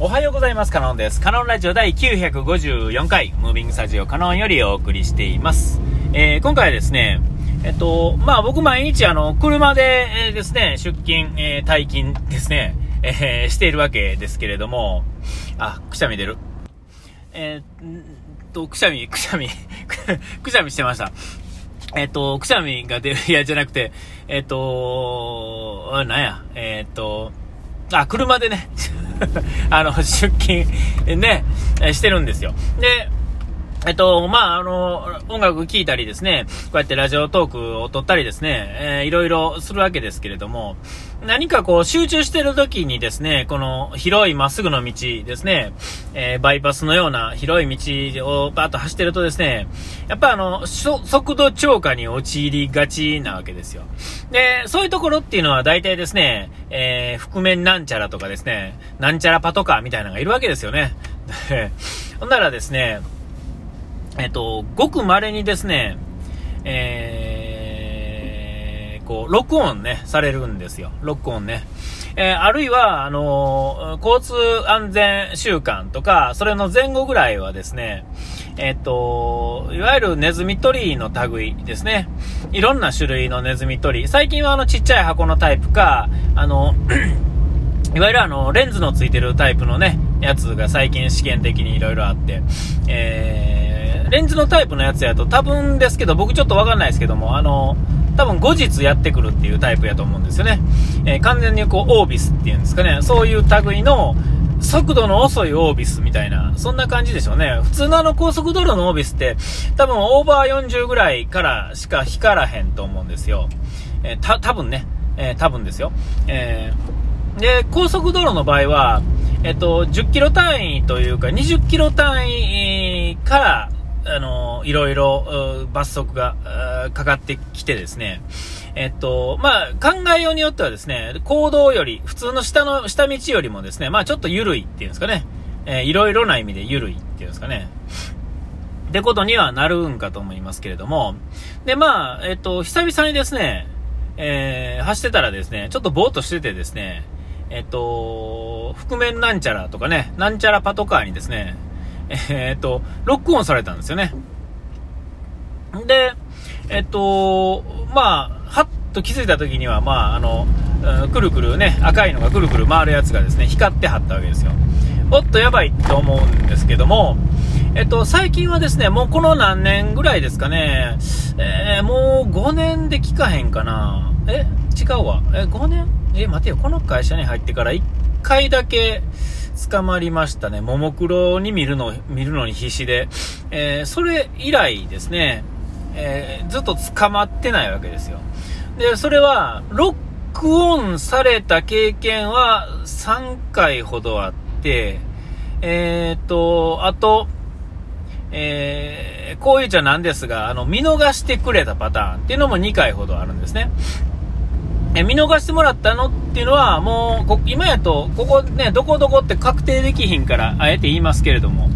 おはようございます。カノンです。カノンラジオ第954回、ムービングスタジオカノンよりお送りしています。えー、今回はですね、えっと、まあ僕毎日あの、車で、えー、ですね、出勤、えー、退勤ですね、えー、しているわけですけれども、あ、くしゃみ出る。えー、と、くしゃみ、くしゃみ、くしゃみしてました。えっと、くしゃみが出る、いや、じゃなくて、えっと、なんや、えっと、あ、車でね、あの、出勤、ね、してるんですよ。で、えっと、まあ、あの、音楽聴いたりですね、こうやってラジオトークを撮ったりですね、えー、いろいろするわけですけれども、何かこう集中してる時にですね、この広いまっすぐの道ですね、えー、バイパスのような広い道をバーッと走ってるとですね、やっぱあの、速度超過に陥りがちなわけですよ。で、そういうところっていうのは大体ですね、えー、覆面なんちゃらとかですね、なんちゃらパトカーみたいなのがいるわけですよね。ほんならですね、えっと、ごく稀にですね、えー、こう、録音ね、されるんですよ。録音ね。えー、あるいは、あのー、交通安全週間とか、それの前後ぐらいはですね、えっ、と、いわゆるネズミ捕りの類ですね。いろんな種類のネズミ捕り。最近はあのちっちゃい箱のタイプか、あの、いわゆるあの、レンズのついてるタイプのね、やつが最近試験的にいろいろあって、えーレンズのタイプのやつやと多分ですけど、僕ちょっとわかんないですけども、あの、多分後日やってくるっていうタイプやと思うんですよね。えー、完全にこう、オービスっていうんですかね、そういう類の、速度の遅いオービスみたいな、そんな感じでしょうね。普通のあの高速道路のオービスって、多分オーバー40ぐらいからしか光らへんと思うんですよ。えー、た、多分ね、えー、多分ですよ。えー、で、高速道路の場合は、えっと、10キロ単位というか、20キロ単位からあの、いろいろ罰則がかかってきてですね、えっと、まあ、考えようによってはですね、行動より、普通の下の、下道よりもですね、まあ、ちょっと緩いっていうんですかね、えー、いろいろな意味で緩いっていうんですかね、ってことにはなるんかと思いますけれども、で、まあ、えっと、久々にですね、えー、走ってたらですね、ちょっとぼーっとしててですね、えっと、覆面なんちゃらとかね、なんちゃらパトカーにですね、えー、っと、ロックオンされたんですよね。で、えっと、まあ、はっと気づいた時には、まあ、あの、くるくるね、赤いのがくるくる回るやつがですね、光ってはったわけですよ。おっと、やばいと思うんですけども、えっと、最近はですね、もうこの何年ぐらいですかね、えー、もう5年で聞かへんかな。え、違うわ。え、5年？え、待てよ、この会社に入ってから1回だけ、捕まりましたね。ももクロに見るの、見るのに必死で。えー、それ以来ですね、えー、ずっと捕まってないわけですよ。で、それは、ロックオンされた経験は3回ほどあって、えー、っと、あと、えー、こういうじゃなんですが、あの、見逃してくれたパターンっていうのも2回ほどあるんですね。え見逃してもらったの？っていうのは、もう、今やと、ここね、どこどこって確定できひんから、あえて言いますけれども、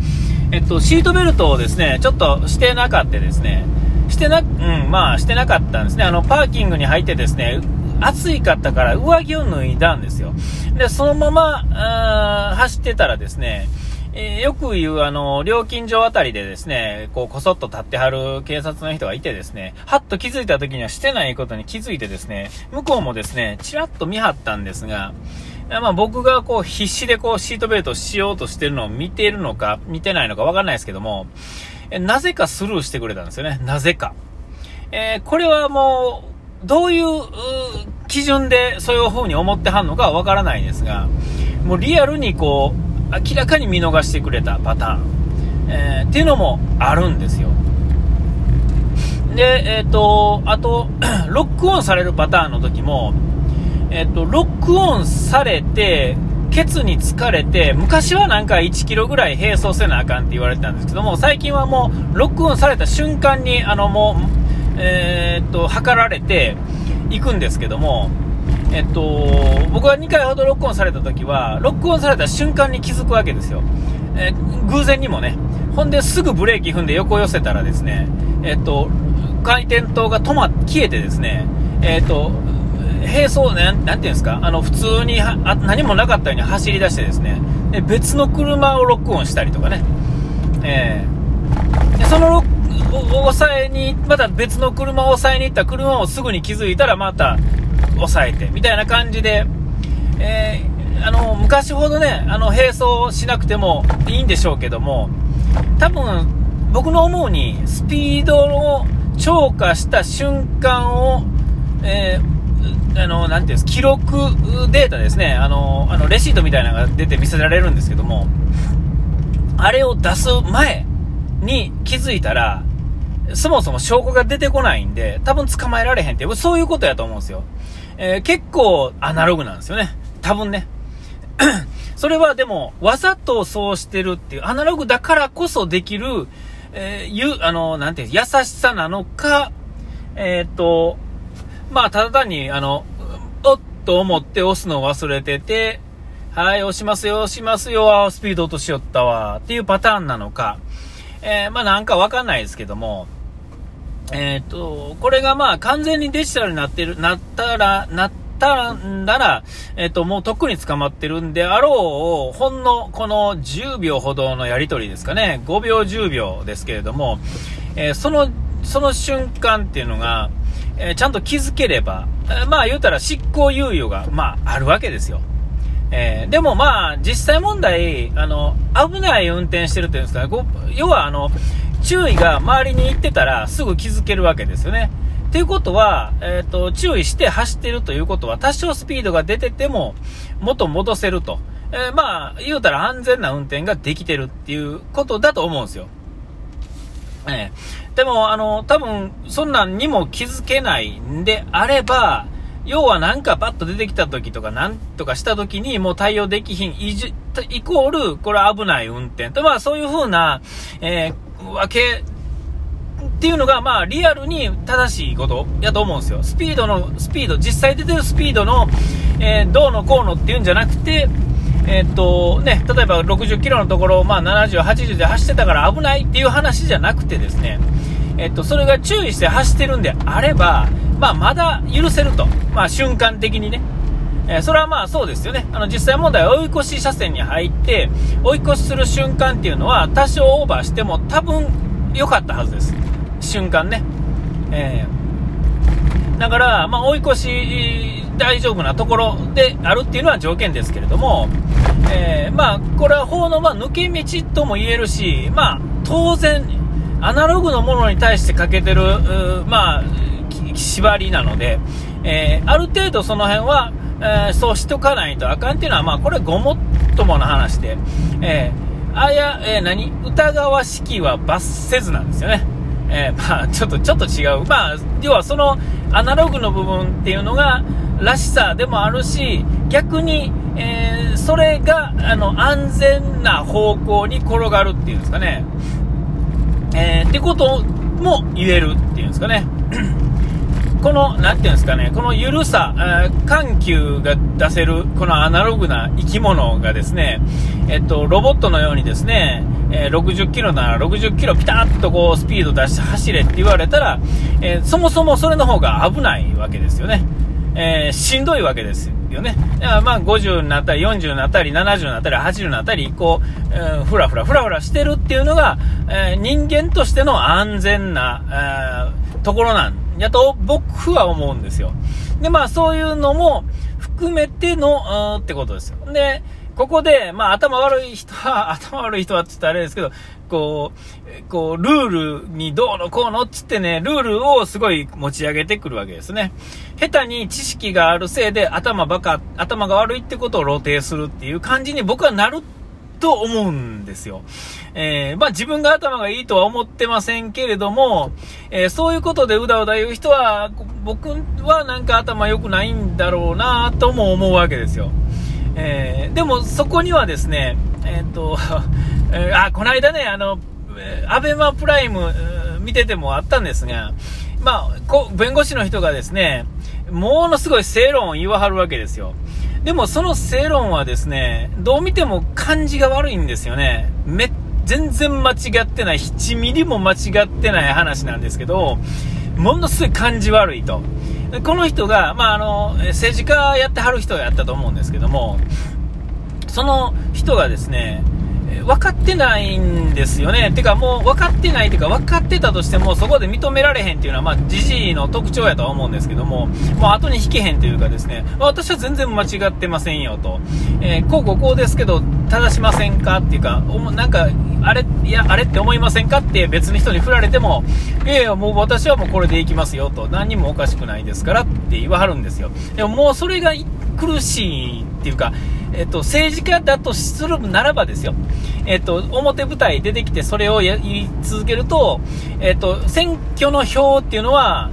えっと、シートベルトをですね、ちょっとしてなかったですね、してな、うん、まあ、してなかったんですね。あの、パーキングに入ってですね、暑いかったから上着を脱いだんですよ。で、そのまま、走ってたらですね、えー、よく言う、あの、料金所あたりでですね、こう、こそっと立ってはる警察の人がいてですね、はっと気づいた時にはしてないことに気づいてですね、向こうもですね、ちらっと見張ったんですが、まあ僕がこう必死でこうシートベルトしようとしてるのを見ているのか、見てないのかわかんないですけども、えなぜかスルーしてくれたんですよね。なぜか。えー、これはもう、どういう基準でそういう風に思ってはんのかはわからないんですが、もうリアルにこう、明らかに見逃してくれたパターン、えー、っていうのもあるんですよ。で、えっ、ー、と、あと、ロックオンされるパターンの時も、えっ、ー、と、ロックオンされて、ケツに疲れて、昔はなんか1キロぐらい並走せなあかんって言われてたんですけども、最近はもう、ロックオンされた瞬間に、あの、もう、えー、っと、測られていくんですけども、えっと、僕が2回ほどロックオンされた時は、ロックオンされた瞬間に気づくわけですよ。え、偶然にもね。ほんですぐブレーキ踏んで横寄せたらですね、えっと、回転灯が止ま、消えてですね、えっと、並走、ね、なんていうんですか、あの、普通にあ何もなかったように走り出してですね、で別の車をロックオンしたりとかね。えー、でそのロッ抑えに、また別の車を抑えに行った車をすぐに気づいたらまた抑えて、みたいな感じで、えー、あの、昔ほどね、あの、並走しなくてもいいんでしょうけども、多分、僕の思うに、スピードを超過した瞬間を、えー、あの、なていうんです記録データですね、あの、あの、レシートみたいなのが出て見せられるんですけども、あれを出す前に気づいたら、そもそも証拠が出てこないんで、多分捕まえられへんって、そういうことやと思うんですよ。えー、結構アナログなんですよね。多分ね。それはでも、わざとそうしてるっていう、アナログだからこそできる、えー、ゆ、あの、なんていう、優しさなのか、えっ、と、まあ、ただ単に、あの、おっと思って押すのを忘れてて、はい、押しますよ、押しますよ、スピード落としよったわ、っていうパターンなのか、えー、まあなんかわかんないですけども、えっ、ー、と、これがまあ完全にデジタルになってる、なったら、なったんなら、えっ、ー、と、もうとっくに捕まってるんであろう、ほんのこの10秒ほどのやり取りですかね、5秒10秒ですけれども、えその、その瞬間っていうのが、えちゃんと気づければ、えまあ言うたら執行猶予が、まああるわけですよ。えー、でもまあ、実際問題、あの、危ない運転してるっていうんですか、要はあの、注意が周りに行ってたらすぐ気づけるわけですよね。ということは、えっ、ー、と、注意して走ってるということは、多少スピードが出てても、元戻せると。えー、まあ、言うたら安全な運転ができてるっていうことだと思うんですよ。えー、でも、あの、多分、そんなんにも気づけないんであれば、要はなんかパッと出てきた時とか、なんとかした時にもう対応できひん、イコール、これ危ない運転と、まあそういう風な、えー、わけっていうのが、まあ、リアルに正しいことやと思うんですよ。スピードの、スピード、実際出てるスピードの、えー、どうのこうのっていうんじゃなくて、えー、っと、ね、例えば60キロのところを、まあ、70、80で走ってたから危ないっていう話じゃなくてですね、えっと、それが注意して走ってるんであれば、まあ、まだ許せると。まあ、瞬間的にね。えー、それはまあそうですよね。あの、実際問題は追い越し車線に入って、追い越しする瞬間っていうのは、多少オーバーしても多分良かったはずです。瞬間ね。えー、だから、まあ、追い越し大丈夫なところであるっていうのは条件ですけれども、えー、まあ、これは法のま抜け道とも言えるし、まあ、当然、アナログのものに対してかけてる、まあ、縛りなので、えー、ある程度その辺は、えー、そうしとかないとあかんっていうのは、まあ、これごもっともな話で、えー、あや、えー、何？疑わしきは罰せずなんですよね。えー、まあ、ちょっと、ちょっと違う。まあ、要はそのアナログの部分っていうのが、らしさでもあるし、逆に、えー、それが、あの、安全な方向に転がるっていうんですかね。えー、ってことも言えるっていうんですかね。この、なんていうんですかね、この緩さ、緩急が出せる、このアナログな生き物がですね、えっと、ロボットのようにですね、え、60キロなら60キロピタッとこうスピード出して走れって言われたら、えー、そもそもそれの方が危ないわけですよね。えー、しんどいわけですよね。まあ50になったり40になったり70になったり80になったり、こう、えー、ふらふらふらふらしてるっていうのが、えー、人間としての安全な、えー、ところなんやと僕は思うんですよ。で、まあそういうのも含めての、ってことですよ。で、ここで、まあ頭悪い人は、頭悪い人はって言ったらあれですけど、こう、こう、ルールにどうのこうのっつってね、ルールをすごい持ち上げてくるわけですね。下手に知識があるせいで頭バカ、頭が悪いってことを露呈するっていう感じに僕はなると思うんですよ。えー、まあ自分が頭がいいとは思ってませんけれども、えー、そういうことでうだうだ言う人は、僕はなんか頭良くないんだろうなとも思うわけですよ。えー、でもそこにはですね、えっ、と、あ、この間ね、あの、アベマプライム見ててもあったんですが、まあ、こ弁護士の人がですね、ものすごい正論を言わはるわけですよ。でもその正論はですね、どう見ても感じが悪いんですよね。め、全然間違ってない、7ミリも間違ってない話なんですけど、ものすごい感じ悪いと。この人が、まあ、あの、政治家やってはる人やったと思うんですけども、その人がですね、分かってないんですよね。てかもう分かってないというか分かってたとしてもそこで認められへんっていうのはまあじじいの特徴やとは思うんですけども、もう後に引けへんというかですね、私は全然間違ってませんよと。えー、こうこうこうですけど正しませんかっていうか、なんか、あれ、いや、あれって思いませんか？って別の人に振られても、いやいや、もう私はもうこれでいきますよと。何にもおかしくないですからって言わはるんですよ。でももうそれが苦しいっていうか、えっと、政治家だとするならばですよ、えっと、表舞台出てきてそれを言い続けると、えっと、選挙の票っていうのは、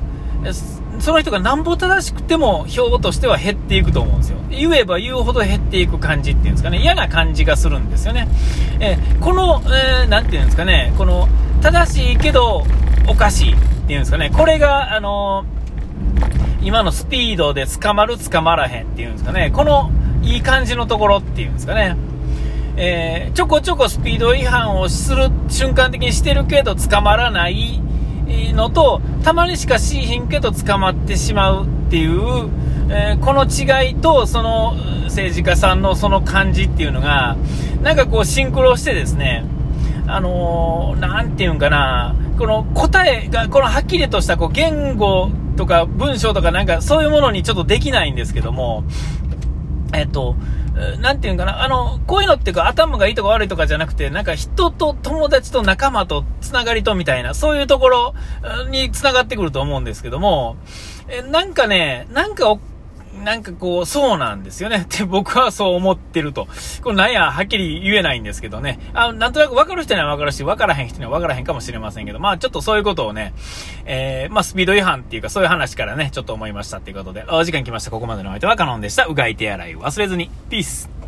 その人がなんぼ正しくても票としては減っていくと思うんですよ。言えば言うほど減っていく感じっていうんですかね、嫌な感じがするんですよね。えこの、えー、なんていうんですかね、この、正しいけどおかしいっていうんですかね、これが、あのー、今のスピードで捕まる捕まらへんっていうんですかね、この、いい感じのところっていうんですかね。えー、ちょこちょこスピード違反をする瞬間的にしてるけど捕まらないのと、たまにしかしひんけど捕まってしまうっていう、えー、この違いと、その政治家さんのその感じっていうのが、なんかこうシンクロしてですね、あのー、ていうんかな、この答えが、このはっきりとしたこう言語とか文章とかなんかそういうものにちょっとできないんですけども、えっと、なんていうんかな、あの、こういうのっていうか頭がいいとか悪いとかじゃなくて、なんか人と友達と仲間とつながりとみたいな、そういうところにつながってくると思うんですけども、えなんかね、なんかなんかこう、そうなんですよね。って僕はそう思ってると。これなんや、はっきり言えないんですけどね。あなんとなく分かる人には分かるし、分からへん人には分からへんかもしれませんけど、まあちょっとそういうことをね、えー、まあスピード違反っていうかそういう話からね、ちょっと思いましたっていうことで、お時間来ました。ここまでの相手はカノンでした。うがい手洗い忘れずに。ピース。